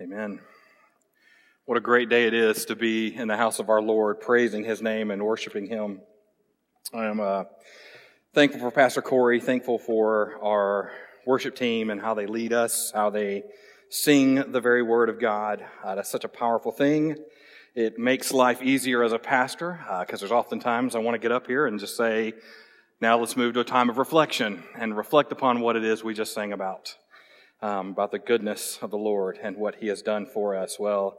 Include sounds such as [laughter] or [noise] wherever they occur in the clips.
Amen. What a great day it is to be in the house of our Lord, praising His name and worshiping Him. I am uh, thankful for Pastor Corey, thankful for our worship team and how they lead us, how they sing the very Word of God. Uh, that's such a powerful thing. It makes life easier as a pastor because uh, there's oftentimes I want to get up here and just say, now let's move to a time of reflection and reflect upon what it is we just sang about um, about the goodness of the Lord and what He has done for us. Well,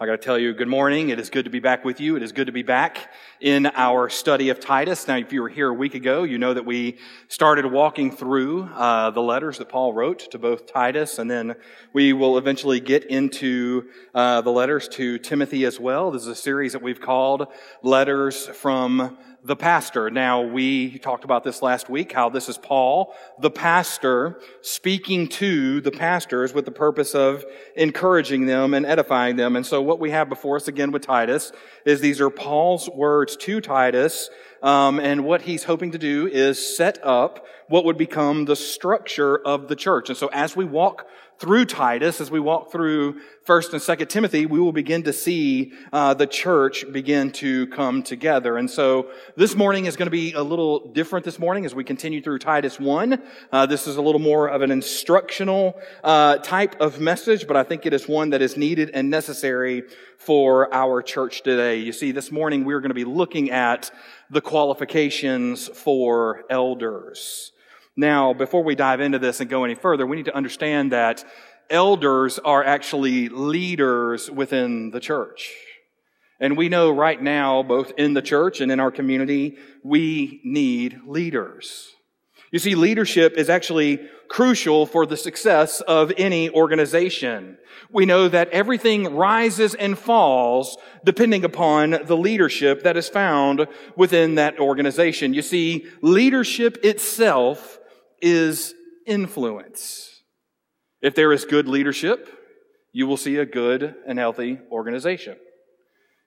I got to tell you, good morning. It is good to be back with you. It is good to be back in our study of Titus. Now, if you were here a week ago, you know that we started walking through uh, the letters that Paul wrote to both Titus, and then we will eventually get into uh, the letters to Timothy as well. This is a series that we've called Letters from the pastor. Now, we talked about this last week, how this is Paul, the pastor, speaking to the pastors with the purpose of encouraging them and edifying them. And so what we have before us again with Titus is these are Paul's words to Titus, um, and what he's hoping to do is set up what would become the structure of the church. And so as we walk through Titus, as we walk through First and Second Timothy, we will begin to see uh, the church begin to come together. And so this morning is going to be a little different. This morning, as we continue through Titus one, uh, this is a little more of an instructional uh, type of message, but I think it is one that is needed and necessary for our church today. You see, this morning we're going to be looking at the qualifications for elders. Now, before we dive into this and go any further, we need to understand that elders are actually leaders within the church. And we know right now, both in the church and in our community, we need leaders. You see, leadership is actually crucial for the success of any organization. We know that everything rises and falls depending upon the leadership that is found within that organization. You see, leadership itself is influence. If there is good leadership, you will see a good and healthy organization.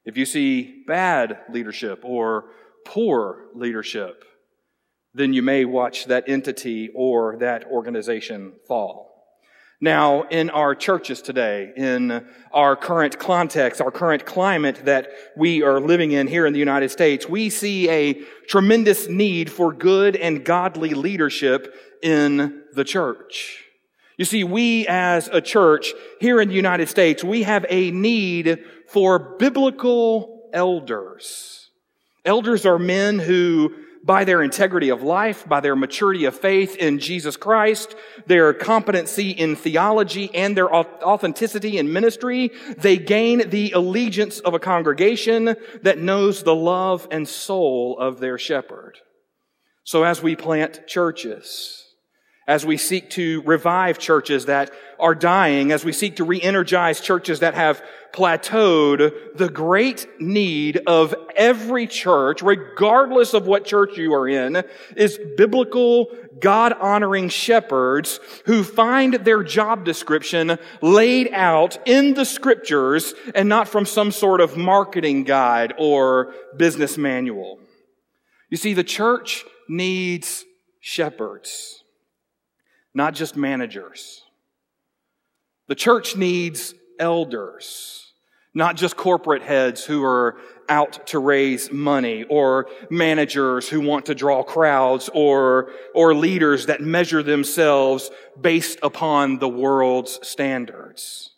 If you see bad leadership or poor leadership, then you may watch that entity or that organization fall. Now, in our churches today, in our current context, our current climate that we are living in here in the United States, we see a tremendous need for good and godly leadership in the church. You see, we as a church here in the United States, we have a need for biblical elders. Elders are men who by their integrity of life, by their maturity of faith in Jesus Christ, their competency in theology, and their authenticity in ministry, they gain the allegiance of a congregation that knows the love and soul of their shepherd. So as we plant churches, as we seek to revive churches that are dying, as we seek to re-energize churches that have plateaued, the great need of every church, regardless of what church you are in, is biblical, God-honoring shepherds who find their job description laid out in the scriptures and not from some sort of marketing guide or business manual. You see, the church needs shepherds not just managers. The church needs elders, not just corporate heads who are out to raise money or managers who want to draw crowds or, or leaders that measure themselves based upon the world's standards.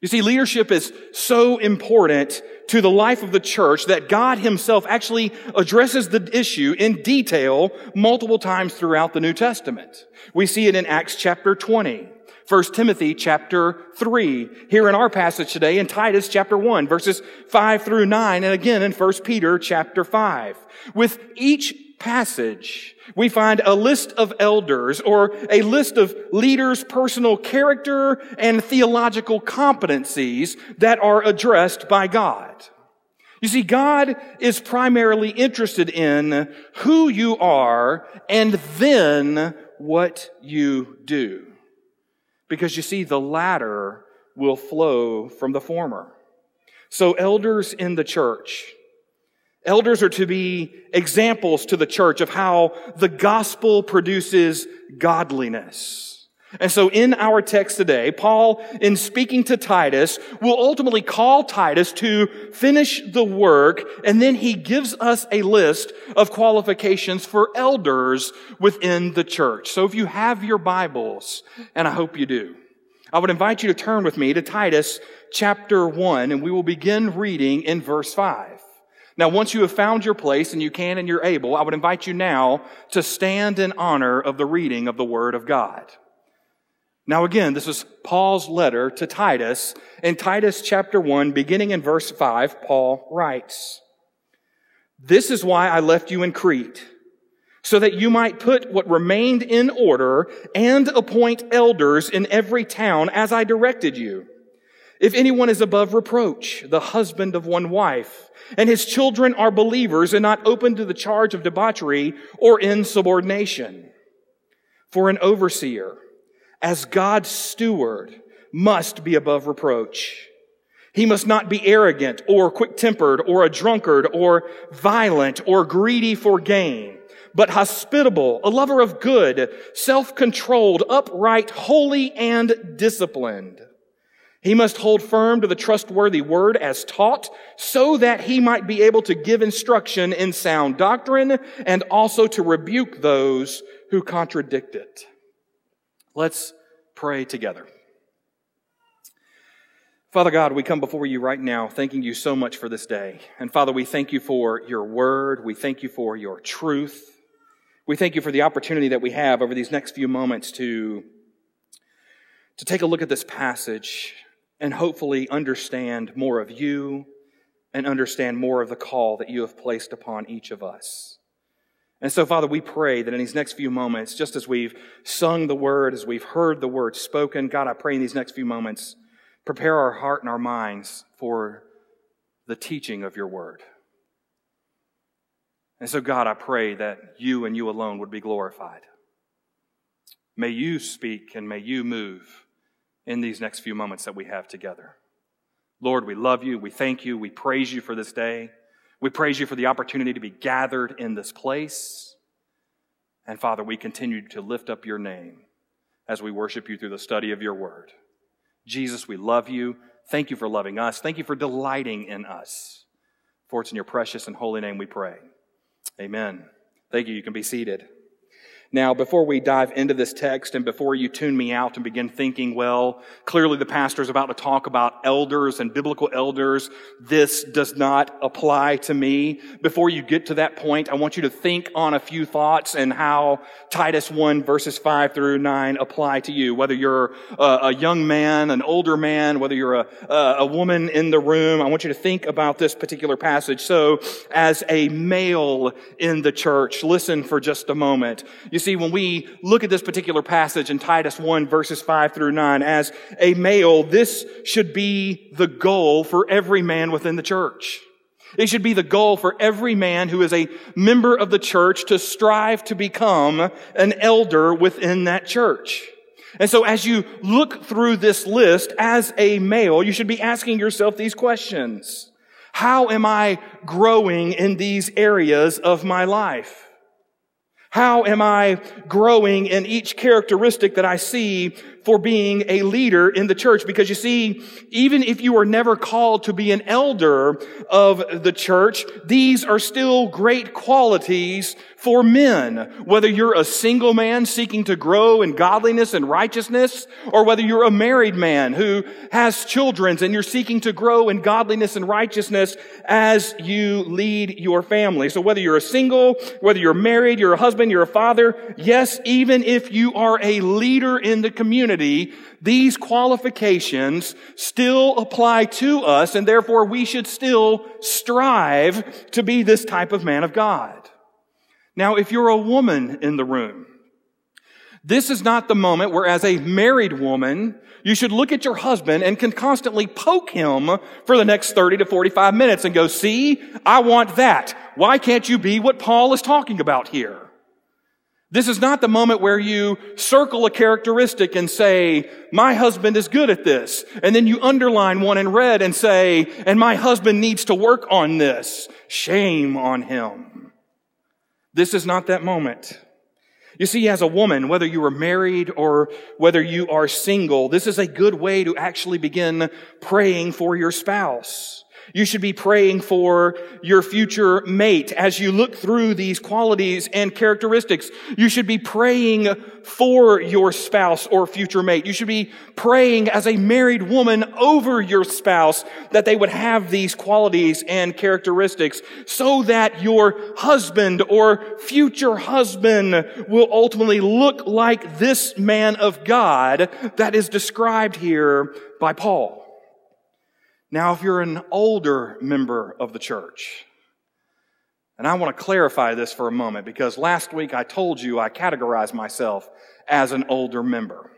You see, leadership is so important to the life of the church that God himself actually addresses the issue in detail multiple times throughout the New Testament. We see it in Acts chapter 20. 1 Timothy chapter 3, here in our passage today, in Titus chapter 1, verses 5 through 9, and again in 1 Peter chapter 5. With each passage, we find a list of elders or a list of leaders' personal character and theological competencies that are addressed by God. You see, God is primarily interested in who you are and then what you do. Because you see, the latter will flow from the former. So elders in the church, Elders are to be examples to the church of how the gospel produces godliness. And so in our text today, Paul, in speaking to Titus, will ultimately call Titus to finish the work, and then he gives us a list of qualifications for elders within the church. So if you have your Bibles, and I hope you do, I would invite you to turn with me to Titus chapter 1, and we will begin reading in verse 5. Now, once you have found your place and you can and you're able, I would invite you now to stand in honor of the reading of the Word of God. Now again, this is Paul's letter to Titus. In Titus chapter 1, beginning in verse 5, Paul writes, This is why I left you in Crete, so that you might put what remained in order and appoint elders in every town as I directed you. If anyone is above reproach, the husband of one wife, and his children are believers and not open to the charge of debauchery or insubordination. For an overseer, as God's steward, must be above reproach. He must not be arrogant or quick tempered or a drunkard or violent or greedy for gain, but hospitable, a lover of good, self-controlled, upright, holy, and disciplined. He must hold firm to the trustworthy word as taught so that he might be able to give instruction in sound doctrine and also to rebuke those who contradict it. Let's pray together. Father God, we come before you right now thanking you so much for this day. And Father, we thank you for your word. We thank you for your truth. We thank you for the opportunity that we have over these next few moments to, to take a look at this passage and hopefully understand more of you and understand more of the call that you have placed upon each of us. And so, Father, we pray that in these next few moments, just as we've sung the word, as we've heard the word spoken, God, I pray in these next few moments, prepare our heart and our minds for the teaching of your word. And so, God, I pray that you and you alone would be glorified. May you speak and may you move in these next few moments that we have together. Lord, we love you. We thank you. We praise you for this day. We praise you for the opportunity to be gathered in this place. And Father, we continue to lift up your name as we worship you through the study of your word. Jesus, we love you. Thank you for loving us. Thank you for delighting in us. For it's in your precious and holy name we pray. Amen. Thank you. You can be seated. Now, before we dive into this text and before you tune me out and begin thinking, well, clearly the pastor is about to talk about elders and biblical elders. This does not apply to me. Before you get to that point, I want you to think on a few thoughts and how Titus 1 verses 5 through 9 apply to you. Whether you're a, young man, an older man, whether you're a, a woman in the room, I want you to think about this particular passage. So, as a male in the church, listen for just a moment. You see, when we look at this particular passage in Titus 1 verses 5 through 9, as a male, this should be the goal for every man within the church. It should be the goal for every man who is a member of the church to strive to become an elder within that church. And so as you look through this list as a male, you should be asking yourself these questions. How am I growing in these areas of my life? How am I growing in each characteristic that I see for being a leader in the church. Because you see, even if you are never called to be an elder of the church, these are still great qualities for men. Whether you're a single man seeking to grow in godliness and righteousness, or whether you're a married man who has children and you're seeking to grow in godliness and righteousness as you lead your family. So whether you're a single, whether you're married, you're a husband, you're a father, yes, even if you are a leader in the community, these qualifications still apply to us, and therefore we should still strive to be this type of man of God. Now, if you're a woman in the room, this is not the moment where as a married woman, you should look at your husband and can constantly poke him for the next 30 to 45 minutes and go, see, I want that. Why can't you be what Paul is talking about here? This is not the moment where you circle a characteristic and say, my husband is good at this. And then you underline one in red and say, and my husband needs to work on this. Shame on him. This is not that moment. You see, as a woman, whether you are married or whether you are single, this is a good way to actually begin praying for your spouse. You should be praying for your future mate as you look through these qualities and characteristics. You should be praying for your spouse or future mate. You should be praying as a married woman over your spouse that they would have these qualities and characteristics so that your husband or future husband will ultimately look like this man of God that is described here by Paul. Now, if you're an older member of the church, and I want to clarify this for a moment because last week I told you I categorized myself as an older member.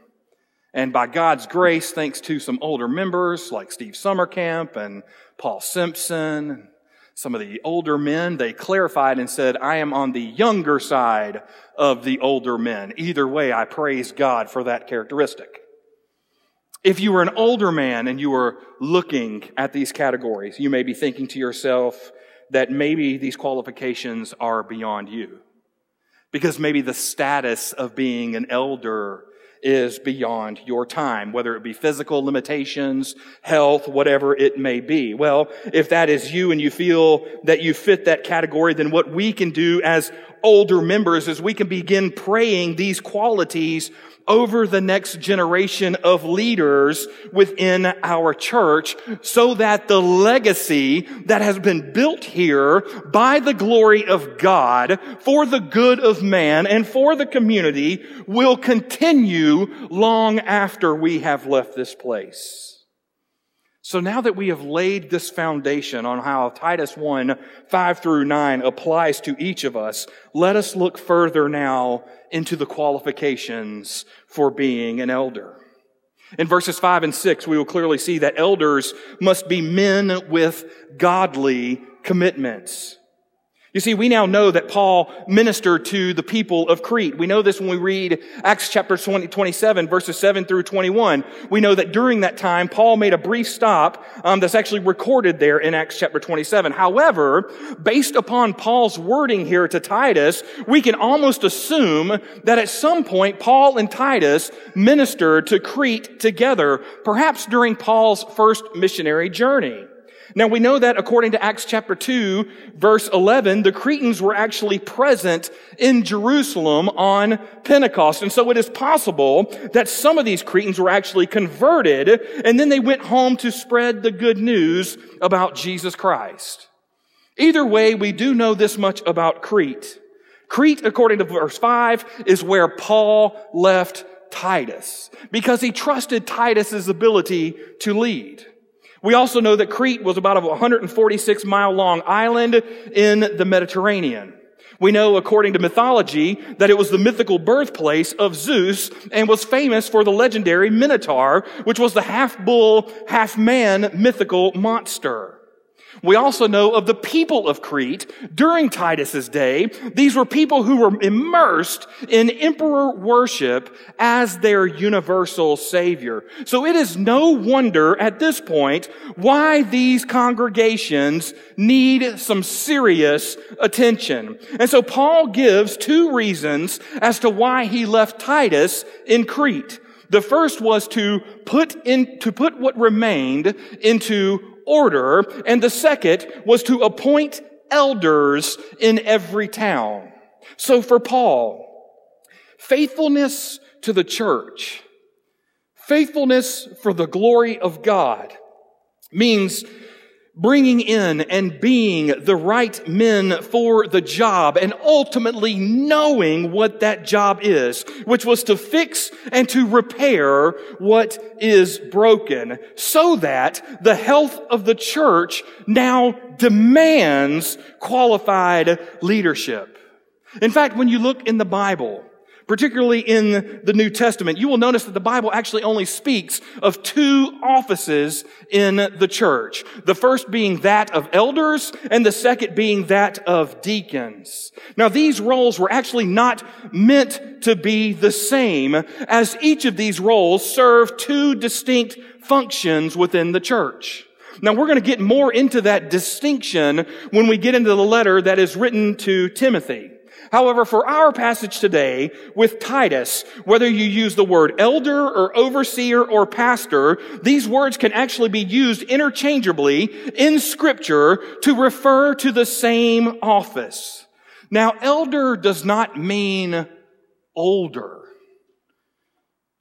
And by God's grace, thanks to some older members like Steve Summercamp and Paul Simpson, some of the older men, they clarified and said, I am on the younger side of the older men. Either way, I praise God for that characteristic. If you were an older man and you were looking at these categories, you may be thinking to yourself that maybe these qualifications are beyond you. Because maybe the status of being an elder is beyond your time, whether it be physical limitations, health, whatever it may be. Well, if that is you and you feel that you fit that category, then what we can do as older members as we can begin praying these qualities over the next generation of leaders within our church so that the legacy that has been built here by the glory of God for the good of man and for the community will continue long after we have left this place. So now that we have laid this foundation on how Titus 1, 5 through 9 applies to each of us, let us look further now into the qualifications for being an elder. In verses 5 and 6, we will clearly see that elders must be men with godly commitments. You see, we now know that Paul ministered to the people of Crete. We know this when we read Acts chapter 20, 27, verses 7 through 21. We know that during that time, Paul made a brief stop um, that's actually recorded there in Acts chapter 27. However, based upon Paul's wording here to Titus, we can almost assume that at some point, Paul and Titus ministered to Crete together, perhaps during Paul's first missionary journey. Now we know that according to Acts chapter 2, verse 11, the Cretans were actually present in Jerusalem on Pentecost. And so it is possible that some of these Cretans were actually converted and then they went home to spread the good news about Jesus Christ. Either way, we do know this much about Crete. Crete, according to verse 5, is where Paul left Titus because he trusted Titus's ability to lead. We also know that Crete was about a 146 mile long island in the Mediterranean. We know, according to mythology, that it was the mythical birthplace of Zeus and was famous for the legendary Minotaur, which was the half bull, half man mythical monster. We also know of the people of Crete during Titus's day. These were people who were immersed in emperor worship as their universal savior. So it is no wonder at this point why these congregations need some serious attention. And so Paul gives two reasons as to why he left Titus in Crete. The first was to put in, to put what remained into order, and the second was to appoint elders in every town. So for Paul, faithfulness to the church, faithfulness for the glory of God means bringing in and being the right men for the job and ultimately knowing what that job is, which was to fix and to repair what is broken so that the health of the church now demands qualified leadership. In fact, when you look in the Bible, particularly in the New Testament, you will notice that the Bible actually only speaks of two offices in the church. The first being that of elders and the second being that of deacons. Now these roles were actually not meant to be the same as each of these roles serve two distinct functions within the church. Now we're going to get more into that distinction when we get into the letter that is written to Timothy. However, for our passage today with Titus, whether you use the word elder or overseer or pastor, these words can actually be used interchangeably in scripture to refer to the same office. Now, elder does not mean older.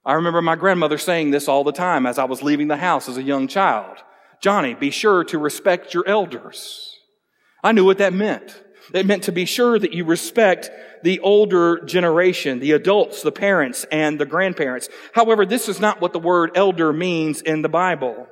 I remember my grandmother saying this all the time as I was leaving the house as a young child. Johnny, be sure to respect your elders. I knew what that meant. It meant to be sure that you respect the older generation, the adults, the parents, and the grandparents. However, this is not what the word elder means in the Bible.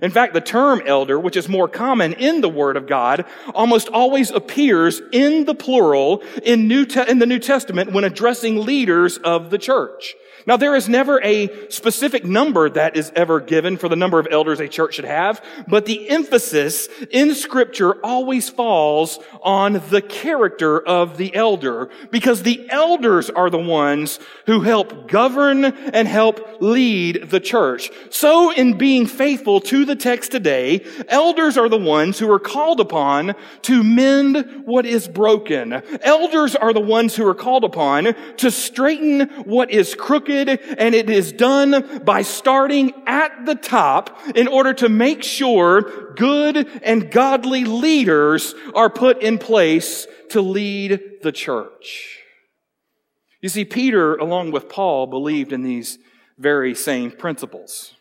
In fact, the term elder, which is more common in the Word of God, almost always appears in the plural in, New Te- in the New Testament when addressing leaders of the church. Now, there is never a specific number that is ever given for the number of elders a church should have, but the emphasis in scripture always falls on the character of the elder, because the elders are the ones who help govern and help lead the church. So in being faithful to the text today, elders are the ones who are called upon to mend what is broken. Elders are the ones who are called upon to straighten what is crooked and it is done by starting at the top in order to make sure good and godly leaders are put in place to lead the church. You see, Peter, along with Paul, believed in these very same principles.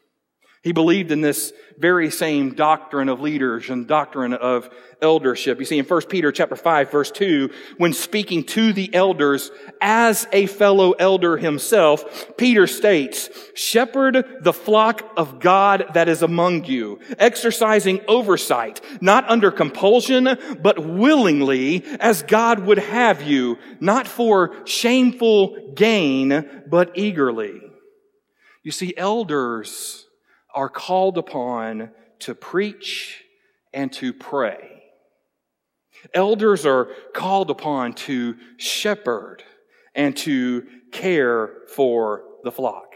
He believed in this very same doctrine of leaders and doctrine of eldership. You see, in 1 Peter chapter 5, verse 2, when speaking to the elders as a fellow elder himself, Peter states, shepherd the flock of God that is among you, exercising oversight, not under compulsion, but willingly, as God would have you, not for shameful gain, but eagerly. You see, elders are called upon to preach and to pray. Elders are called upon to shepherd and to care for the flock.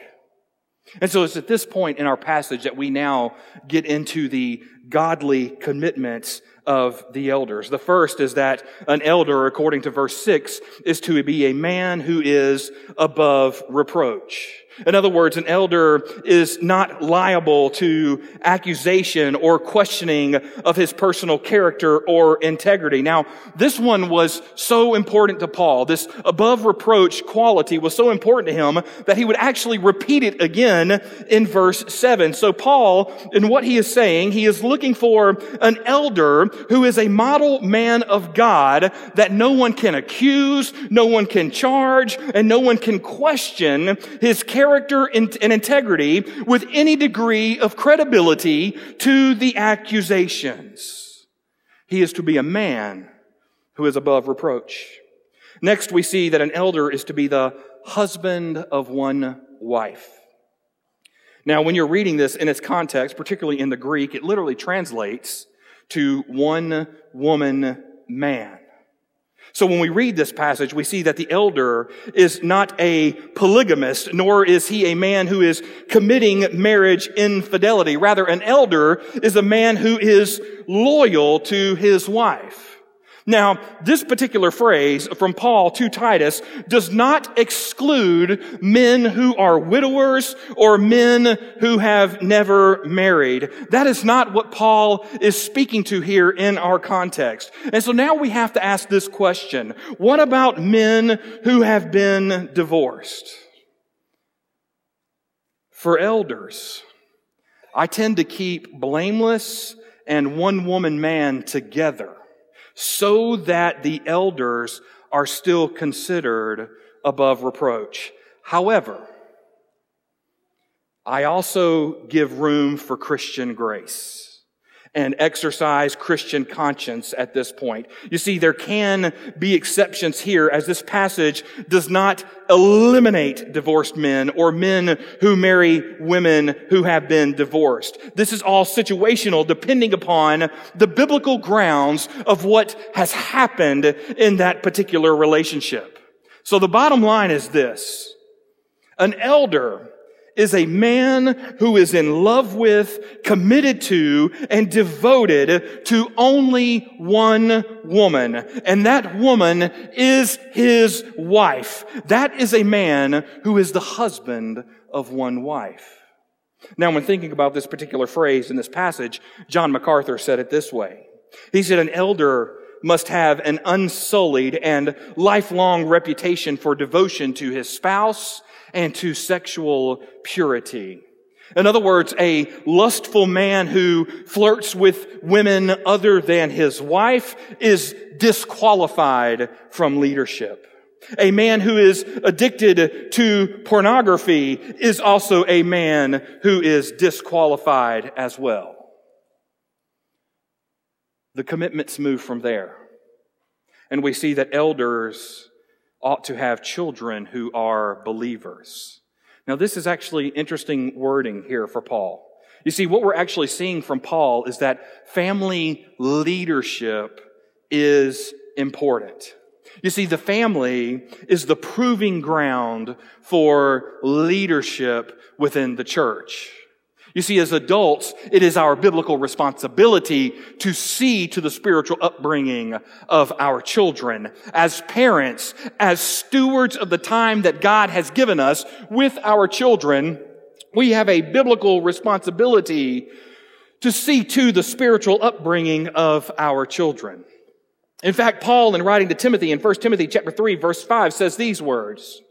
And so it's at this point in our passage that we now get into the godly commitments of the elders. The first is that an elder, according to verse 6, is to be a man who is above reproach. In other words, an elder is not liable to accusation or questioning of his personal character or integrity. Now, this one was so important to Paul. This above reproach quality was so important to him that he would actually repeat it again in verse 7. So Paul, in what he is saying, he is looking for an elder who is a model man of God that no one can accuse, no one can charge, and no one can question his character character and integrity with any degree of credibility to the accusations. He is to be a man who is above reproach. Next, we see that an elder is to be the husband of one wife. Now, when you're reading this in its context, particularly in the Greek, it literally translates to one woman man. So when we read this passage, we see that the elder is not a polygamist, nor is he a man who is committing marriage infidelity. Rather, an elder is a man who is loyal to his wife. Now, this particular phrase from Paul to Titus does not exclude men who are widowers or men who have never married. That is not what Paul is speaking to here in our context. And so now we have to ask this question. What about men who have been divorced? For elders, I tend to keep blameless and one woman man together so that the elders are still considered above reproach. However, I also give room for Christian grace and exercise Christian conscience at this point. You see, there can be exceptions here as this passage does not eliminate divorced men or men who marry women who have been divorced. This is all situational depending upon the biblical grounds of what has happened in that particular relationship. So the bottom line is this. An elder is a man who is in love with, committed to, and devoted to only one woman. And that woman is his wife. That is a man who is the husband of one wife. Now, when thinking about this particular phrase in this passage, John MacArthur said it this way. He said, an elder must have an unsullied and lifelong reputation for devotion to his spouse and to sexual purity. In other words, a lustful man who flirts with women other than his wife is disqualified from leadership. A man who is addicted to pornography is also a man who is disqualified as well. The commitments move from there. And we see that elders ought to have children who are believers. Now, this is actually interesting wording here for Paul. You see, what we're actually seeing from Paul is that family leadership is important. You see, the family is the proving ground for leadership within the church. You see, as adults, it is our biblical responsibility to see to the spiritual upbringing of our children. As parents, as stewards of the time that God has given us with our children, we have a biblical responsibility to see to the spiritual upbringing of our children. In fact, Paul, in writing to Timothy in 1 Timothy chapter 3, verse 5, says these words.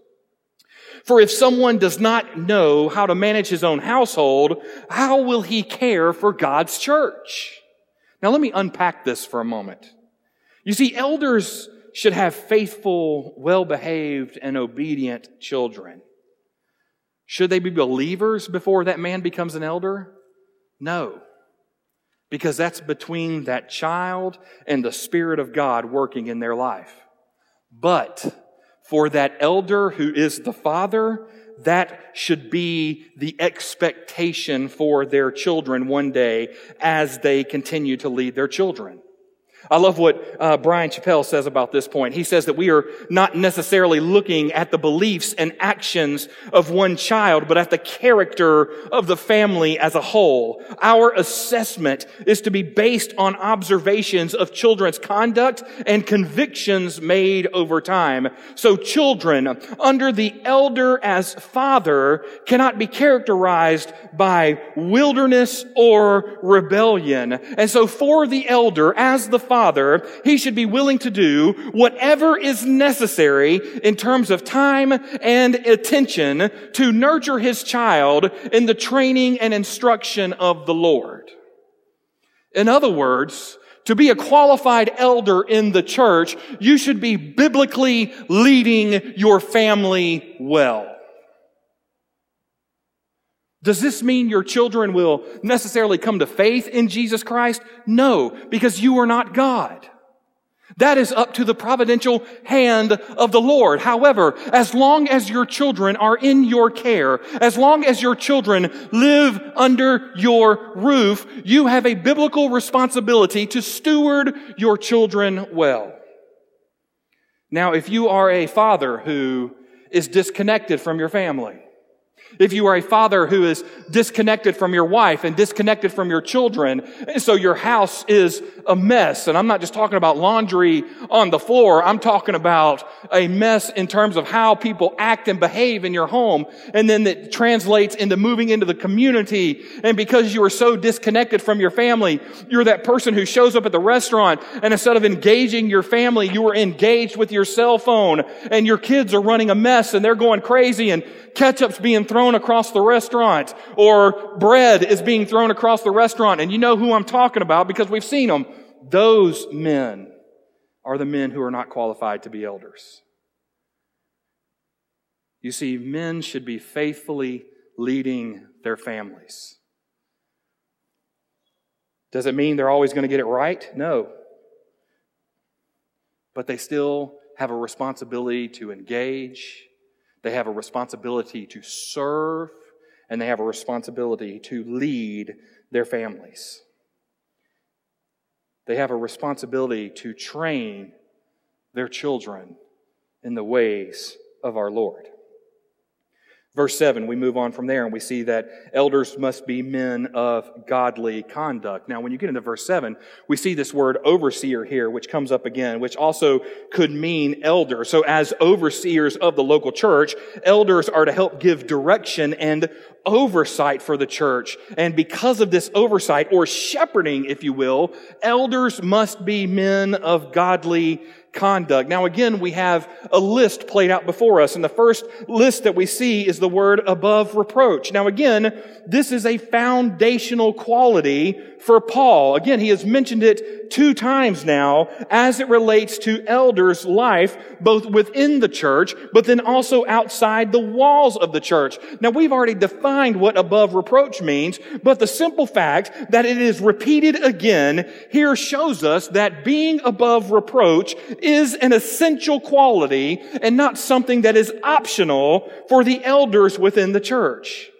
For if someone does not know how to manage his own household, how will he care for God's church? Now let me unpack this for a moment. You see, elders should have faithful, well-behaved, and obedient children. Should they be believers before that man becomes an elder? No. Because that's between that child and the Spirit of God working in their life. But for that elder who is the father, that should be the expectation for their children one day as they continue to lead their children. I love what uh, Bryan Chapell says about this point. He says that we are not necessarily looking at the beliefs and actions of one child, but at the character of the family as a whole. Our assessment is to be based on observations of children's conduct and convictions made over time. So children under the elder as father cannot be characterized by wilderness or rebellion. And so for the elder as the father, father, he should be willing to do whatever is necessary in terms of time and attention to nurture his child in the training and instruction of the Lord. In other words, to be a qualified elder in the church, you should be biblically leading your family well. Does this mean your children will necessarily come to faith in Jesus Christ? No, because you are not God. That is up to the providential hand of the Lord. However, as long as your children are in your care, as long as your children live under your roof, you have a biblical responsibility to steward your children well. Now, if you are a father who is disconnected from your family, if you are a father who is disconnected from your wife and disconnected from your children, and so your house is a mess. And I'm not just talking about laundry on the floor. I'm talking about a mess in terms of how people act and behave in your home. And then that translates into moving into the community. And because you are so disconnected from your family, you're that person who shows up at the restaurant and instead of engaging your family, you are engaged with your cell phone and your kids are running a mess and they're going crazy and ketchup's being thrown across the restaurant or bread is being thrown across the restaurant. And you know who I'm talking about because we've seen them. Those men are the men who are not qualified to be elders. You see, men should be faithfully leading their families. Does it mean they're always going to get it right? No. But they still have a responsibility to engage they have a responsibility to serve, and they have a responsibility to lead their families. They have a responsibility to train their children in the ways of our Lord. Verse 7, we move on from there and we see that elders must be men of godly conduct. Now, when you get into verse 7, we see this word overseer here, which comes up again, which also could mean elder. So as overseers of the local church, elders are to help give direction and oversight for the church. And because of this oversight, or shepherding, if you will, elders must be men of godly conduct. Now again, we have a list played out before us, and the first list that we see is the word above reproach. Now again, this is a foundational quality for Paul. Again, he has mentioned it two times now as it relates to elders' life, both within the church, but then also outside the walls of the church. Now we've already defined what above reproach means, but the simple fact that it is repeated again here shows us that being above reproach is an essential quality and not something that is optional for the elders within the church.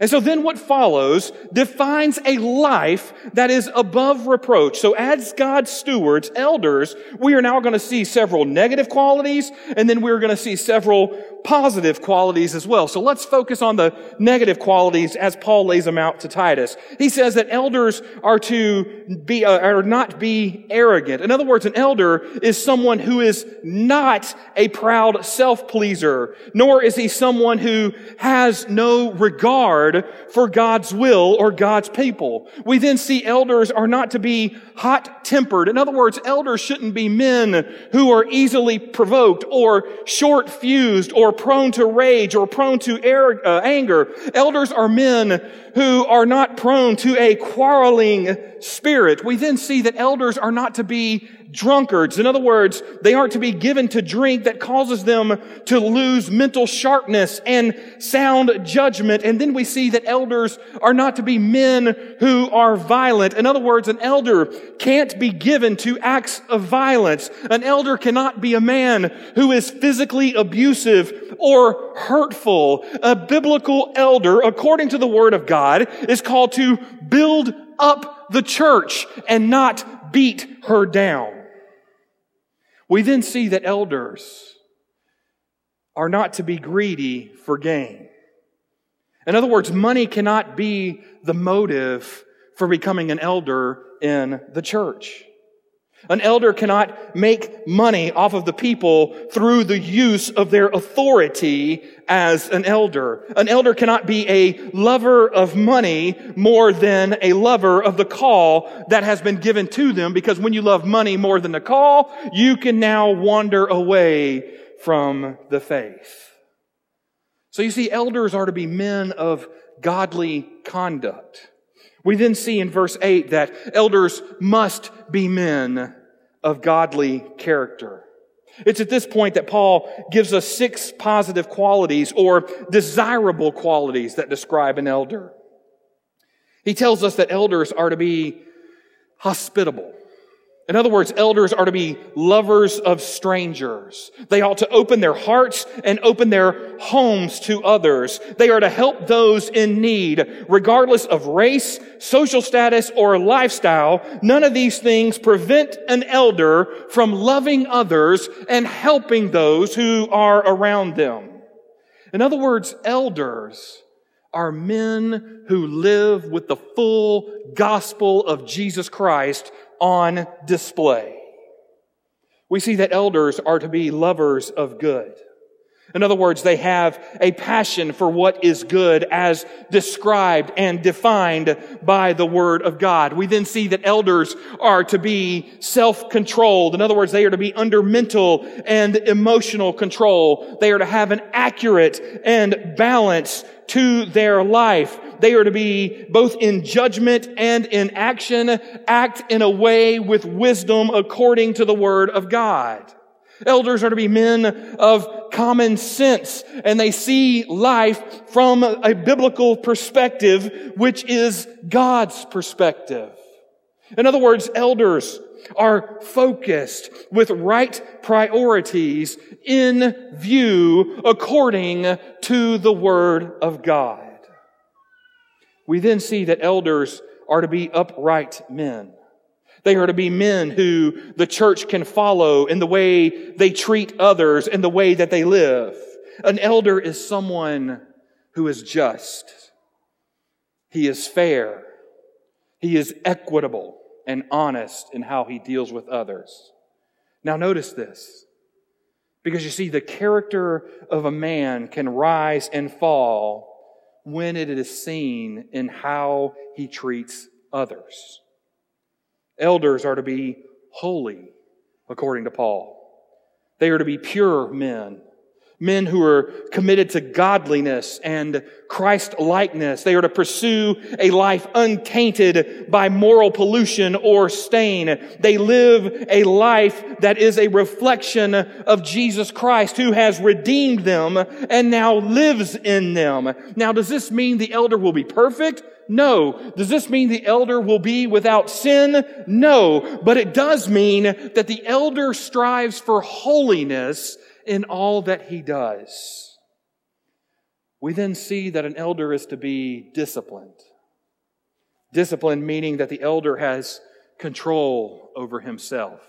And so then what follows defines a life that is above reproach. So as God's stewards, elders, we are now going to see several negative qualities and then we're going to see several positive qualities as well. So let's focus on the negative qualities as Paul lays them out to Titus. He says that elders are to be, uh, are not be arrogant. In other words, an elder is someone who is not a proud self-pleaser, nor is he someone who has no regard for God's will or God's people. We then see elders are not to be hot tempered. In other words, elders shouldn't be men who are easily provoked or short fused or prone to rage or prone to air, uh, anger. Elders are men who are not prone to a quarreling spirit. We then see that elders are not to be drunkards. In other words, they aren't to be given to drink that causes them to lose mental sharpness and sound judgment. And then we see that elders are not to be men who are violent. In other words, an elder can't be given to acts of violence. An elder cannot be a man who is physically abusive or hurtful. A biblical elder, according to the word of God, is called to build up the church and not beat her down. We then see that elders are not to be greedy for gain. In other words, money cannot be the motive for becoming an elder in the church. An elder cannot make money off of the people through the use of their authority as an elder. An elder cannot be a lover of money more than a lover of the call that has been given to them because when you love money more than the call, you can now wander away from the faith. So you see, elders are to be men of godly conduct. We then see in verse 8 that elders must be men of godly character. It's at this point that Paul gives us six positive qualities or desirable qualities that describe an elder. He tells us that elders are to be hospitable. In other words, elders are to be lovers of strangers. They ought to open their hearts and open their homes to others. They are to help those in need, regardless of race, social status, or lifestyle. None of these things prevent an elder from loving others and helping those who are around them. In other words, elders are men who live with the full gospel of Jesus Christ on display. We see that elders are to be lovers of good. In other words, they have a passion for what is good as described and defined by the Word of God. We then see that elders are to be self-controlled. In other words, they are to be under mental and emotional control. They are to have an accurate and balance to their life. They are to be both in judgment and in action, act in a way with wisdom according to the Word of God. Elders are to be men of common sense and they see life from a biblical perspective, which is God's perspective. In other words, elders are focused with right priorities in view according to the Word of God. We then see that elders are to be upright men. They are to be men who the church can follow in the way they treat others and the way that they live. An elder is someone who is just. He is fair. He is equitable and honest in how he deals with others. Now, notice this. Because you see, the character of a man can rise and fall when it is seen in how he treats others. Elders are to be holy, according to Paul. They are to be pure men, men who are committed to godliness and Christ likeness. They are to pursue a life untainted by moral pollution or stain. They live a life that is a reflection of Jesus Christ who has redeemed them and now lives in them. Now, does this mean the elder will be perfect? No. Does this mean the elder will be without sin? No. But it does mean that the elder strives for holiness in all that he does. We then see that an elder is to be disciplined. Discipline meaning that the elder has control over himself.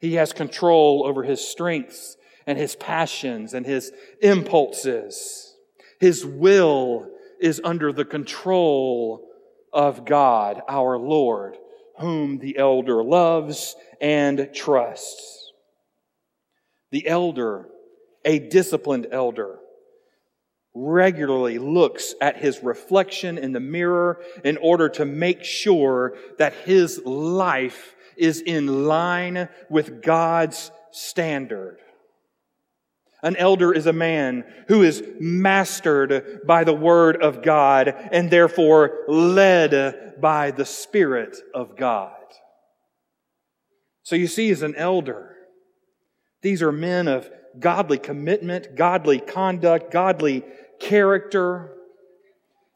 He has control over his strengths and his passions and his impulses. His will is under the control of God, our Lord, whom the elder loves and trusts. The elder, a disciplined elder, regularly looks at his reflection in the mirror in order to make sure that his life is in line with God's standard. An elder is a man who is mastered by the Word of God and therefore led by the Spirit of God. So you see, as an elder, these are men of godly commitment, godly conduct, godly character.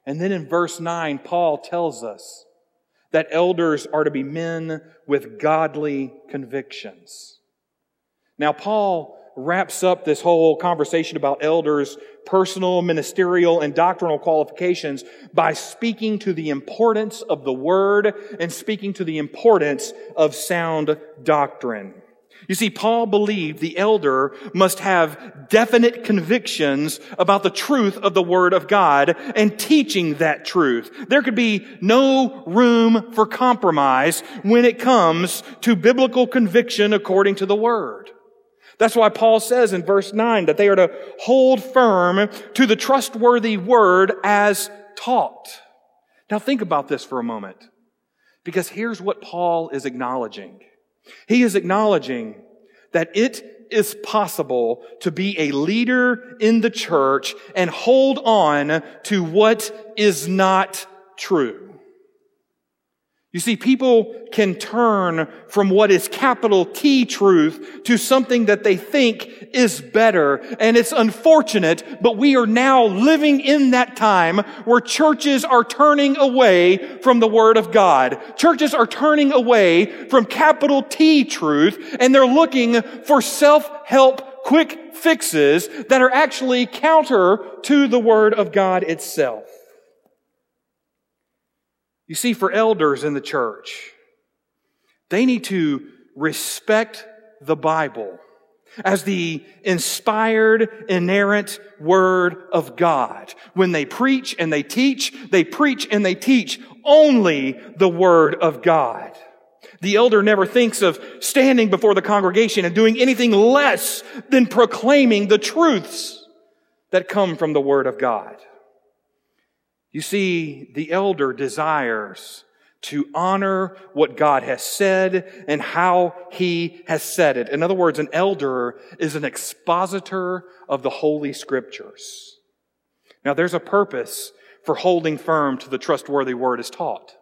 And then in verse 9, Paul tells us that elders are to be men with godly convictions. Now, Paul wraps up this whole conversation about elders' personal, ministerial, and doctrinal qualifications by speaking to the importance of the word and speaking to the importance of sound doctrine. You see, Paul believed the elder must have definite convictions about the truth of the Word of God and teaching that truth. There could be no room for compromise when it comes to biblical conviction according to the Word. That's why Paul says in verse 9 that they are to hold firm to the trustworthy Word as taught. Now think about this for a moment. Because here's what Paul is acknowledging. He is acknowledging that it is possible to be a leader in the church and hold on to what is not true. You see, people can turn from what is capital T truth to something that they think is better. And it's unfortunate, but we are now living in that time where churches are turning away from the Word of God. Churches are turning away from capital T truth and they're looking for self-help quick fixes that are actually counter to the Word of God itself. You see, for elders in the church, they need to respect the Bible as the inspired, inerrant Word of God. When they preach and they teach, they preach and they teach only the Word of God. The elder never thinks of standing before the congregation and doing anything less than proclaiming the truths that come from the Word of God. You see, the elder desires to honor what God has said and how he has said it. In other words, an elder is an expositor of the Holy Scriptures. Now, there's a purpose for holding firm to the trustworthy word as taught.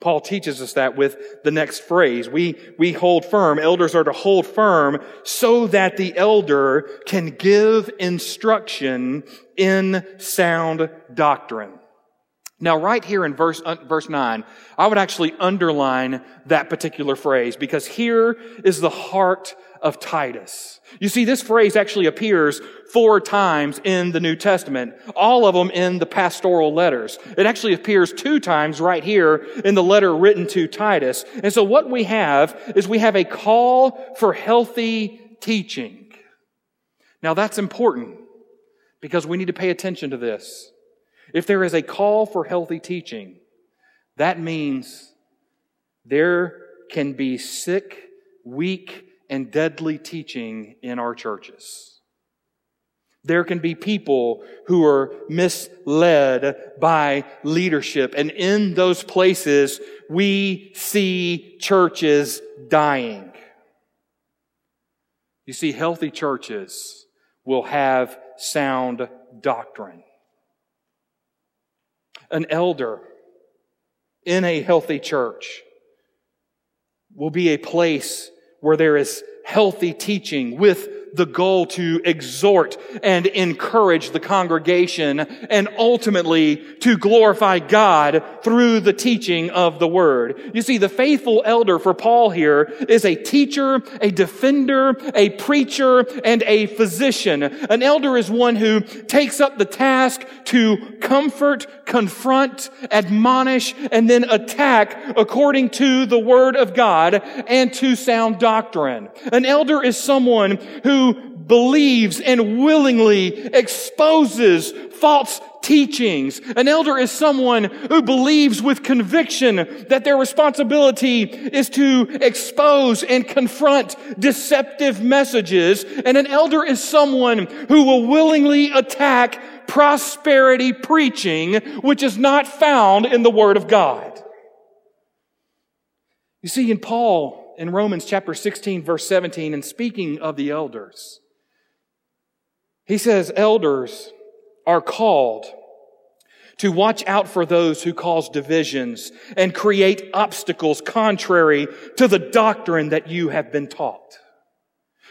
Paul teaches us that with the next phrase. We, we hold firm. Elders are to hold firm so that the elder can give instruction in sound doctrine. Now, right here in verse, uh, verse 9, I would actually underline that particular phrase because here is the heart of Titus. You see, this phrase actually appears four times in the New Testament, all of them in the pastoral letters. It actually appears two times right here in the letter written to Titus. And so what we have is we have a call for healthy teaching. Now that's important because we need to pay attention to this. If there is a call for healthy teaching, that means there can be sick, weak, and deadly teaching in our churches. There can be people who are misled by leadership. And in those places, we see churches dying. You see, healthy churches will have sound doctrine. An elder in a healthy church will be a place where there is healthy teaching with the goal to exhort and encourage the congregation and ultimately to glorify God through the teaching of the word. You see, the faithful elder for Paul here is a teacher, a defender, a preacher, and a physician. An elder is one who takes up the task to comfort, confront, admonish, and then attack according to the word of God and to sound doctrine. An elder is someone who believes and willingly exposes false teachings. An elder is someone who believes with conviction that their responsibility is to expose and confront deceptive messages. And an elder is someone who will willingly attack prosperity preaching, which is not found in the Word of God. You see, in In Romans chapter 16, verse 17, and speaking of the elders, he says, Elders are called to watch out for those who cause divisions and create obstacles contrary to the doctrine that you have been taught.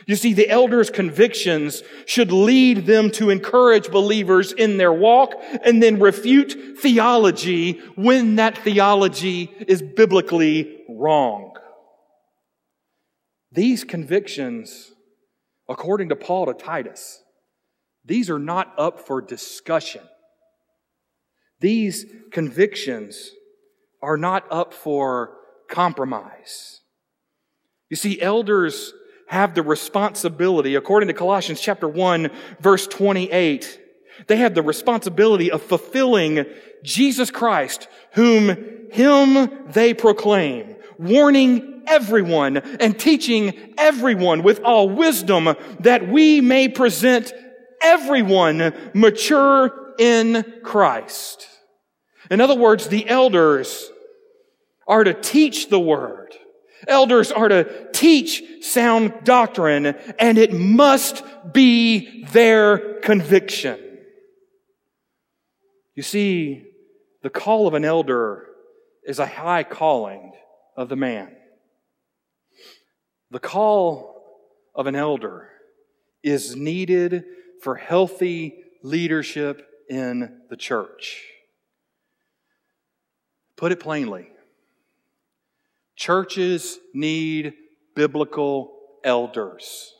You see, the elders' convictions should lead them to encourage believers in their walk and then refute theology when that theology is biblically wrong. These convictions, according to Paul to Titus, these are not up for discussion. These convictions are not up for compromise. You see, elders have the responsibility, according to Colossians chapter 1, verse 28, they have the responsibility of fulfilling Jesus Christ, whom him they proclaim, warning everyone and teaching everyone with all wisdom that we may present everyone mature in Christ. In other words, the elders are to teach the word. Elders are to teach sound doctrine and it must be their conviction. You see, the call of an elder is a high calling of the man. The call of an elder is needed for healthy leadership in the church. Put it plainly, churches need biblical elders.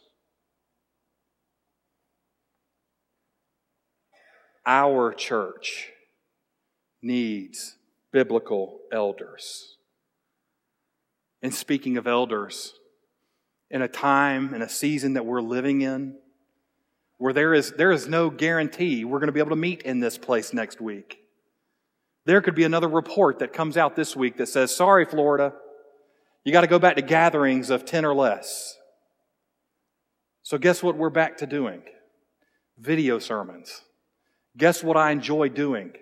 Our church needs biblical elders. And speaking of elders, in a time and a season that we're living in where there is, there is no guarantee we're going to be able to meet in this place next week. There could be another report that comes out this week that says, sorry, Florida, you got to go back to gatherings of 10 or less. So guess what we're back to doing? Video sermons. Guess what I enjoy doing?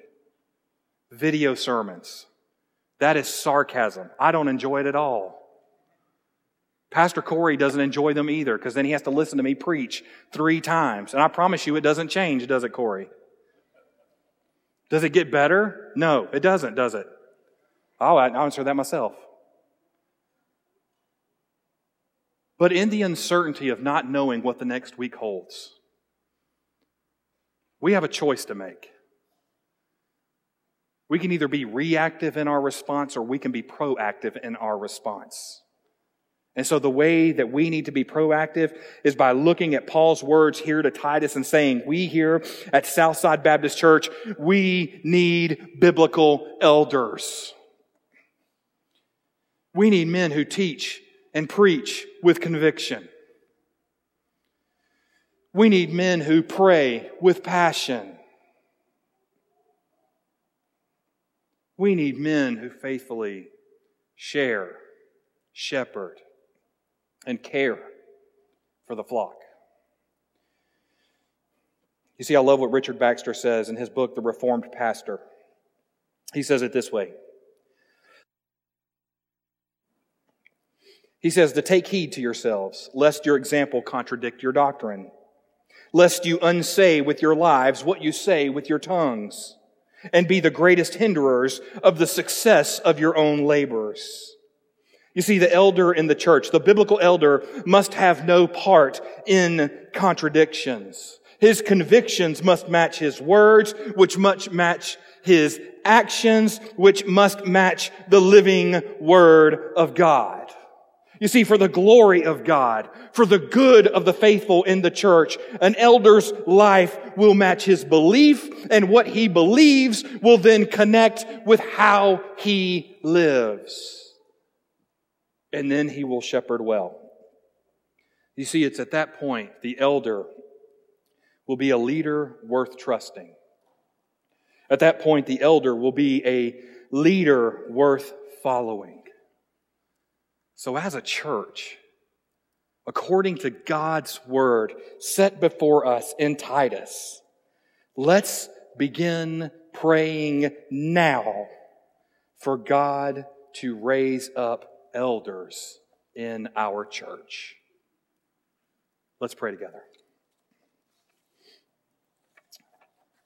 Video sermons. That is sarcasm. I don't enjoy it at all. Pastor Corey doesn't enjoy them either because then he has to listen to me preach three times. And I promise you it doesn't change, does it, Corey? Does it get better? No, it doesn't, does it? I'll answer that myself. But in the uncertainty of not knowing what the next week holds, we have a choice to make. We can either be reactive in our response or we can be proactive in our response. And so the way that we need to be proactive is by looking at Paul's words here to Titus and saying, we here at Southside Baptist Church, we need biblical elders. We need men who teach and preach with conviction. We need men who pray with passion. We need men who faithfully share, shepherd, and care for the flock. You see, I love what Richard Baxter says in his book, The Reformed Pastor. He says it this way He says, To take heed to yourselves, lest your example contradict your doctrine, lest you unsay with your lives what you say with your tongues, and be the greatest hinderers of the success of your own labors. You see, the elder in the church, the biblical elder, must have no part in contradictions. His convictions must match his words, which must match his actions, which must match the living word of God. You see, for the glory of God, for the good of the faithful in the church, an elder's life will match his belief, and what he believes will then connect with how he lives. And then he will shepherd well. You see, it's at that point the elder will be a leader worth trusting. At that point, the elder will be a leader worth following. So, as a church, according to God's word set before us in Titus, let's begin praying now for God to raise up elders in our church. Let's pray together.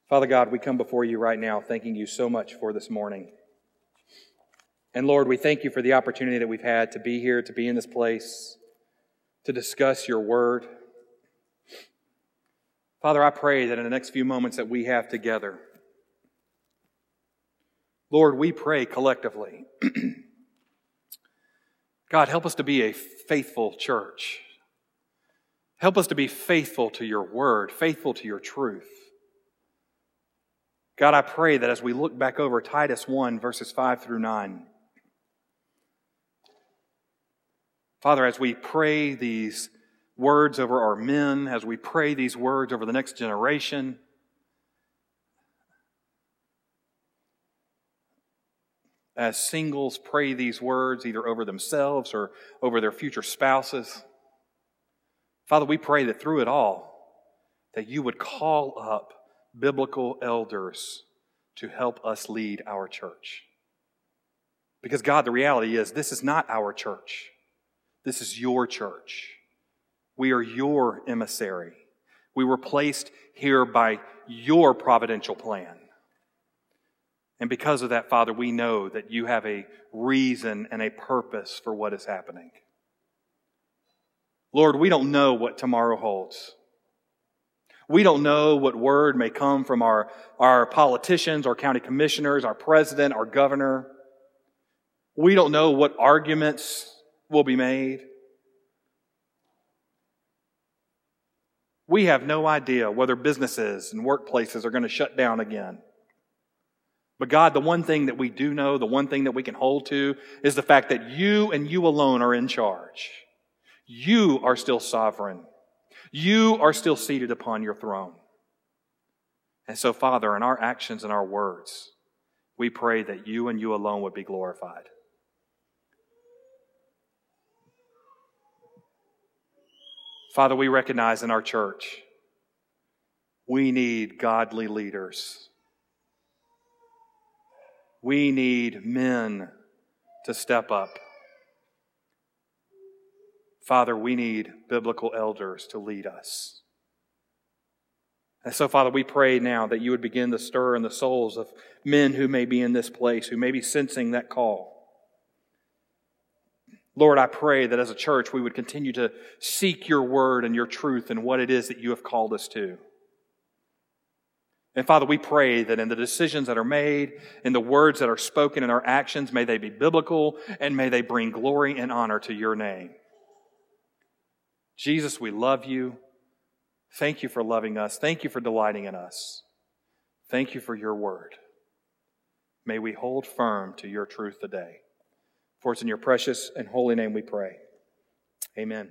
Father God, we come before you right now thanking you so much for this morning. And Lord, we thank you for the opportunity that we've had to be here, to be in this place, to discuss your word. Father, I pray that in the next few moments that we have together, Lord, we pray collectively. [clears throat] God, help us to be a faithful church. Help us to be faithful to your word, faithful to your truth. God, I pray that as we look back over Titus 1, verses 5 through 9, Father, as we pray these words over our men, as we pray these words over the next generation, as singles pray these words either over themselves or over their future spouses, Father, we pray that through it all, that you would call up biblical elders to help us lead our church. Because God, the reality is, this is not our church. This is your church. We are your emissary. We were placed here by your providential plan. And because of that, Father, we know that you have a reason and a purpose for what is happening. Lord, we don't know what tomorrow holds. We don't know what word may come from our, our politicians, our county commissioners, our president, our governor. We don't know what arguments will be made. We have no idea whether businesses and workplaces are going to shut down again. But God, the one thing that we do know, the one thing that we can hold to is the fact that you and you alone are in charge. You are still sovereign. You are still seated upon your throne. And so, Father, in our actions and our words, we pray that you and you alone would be glorified. Father, we recognize in our church we need godly leaders. We need men to step up. Father, we need biblical elders to lead us. And so, Father, we pray now that you would begin to stir in the souls of men who may be in this place, who may be sensing that call. Lord, I pray that as a church we would continue to seek your word and your truth and what it is that you have called us to. And Father, we pray that in the decisions that are made, in the words that are spoken, in our actions, may they be biblical and may they bring glory and honor to your name. Jesus, we love you. Thank you for loving us. Thank you for delighting in us. Thank you for your word. May we hold firm to your truth today. For it's in your precious and holy name we pray. Amen.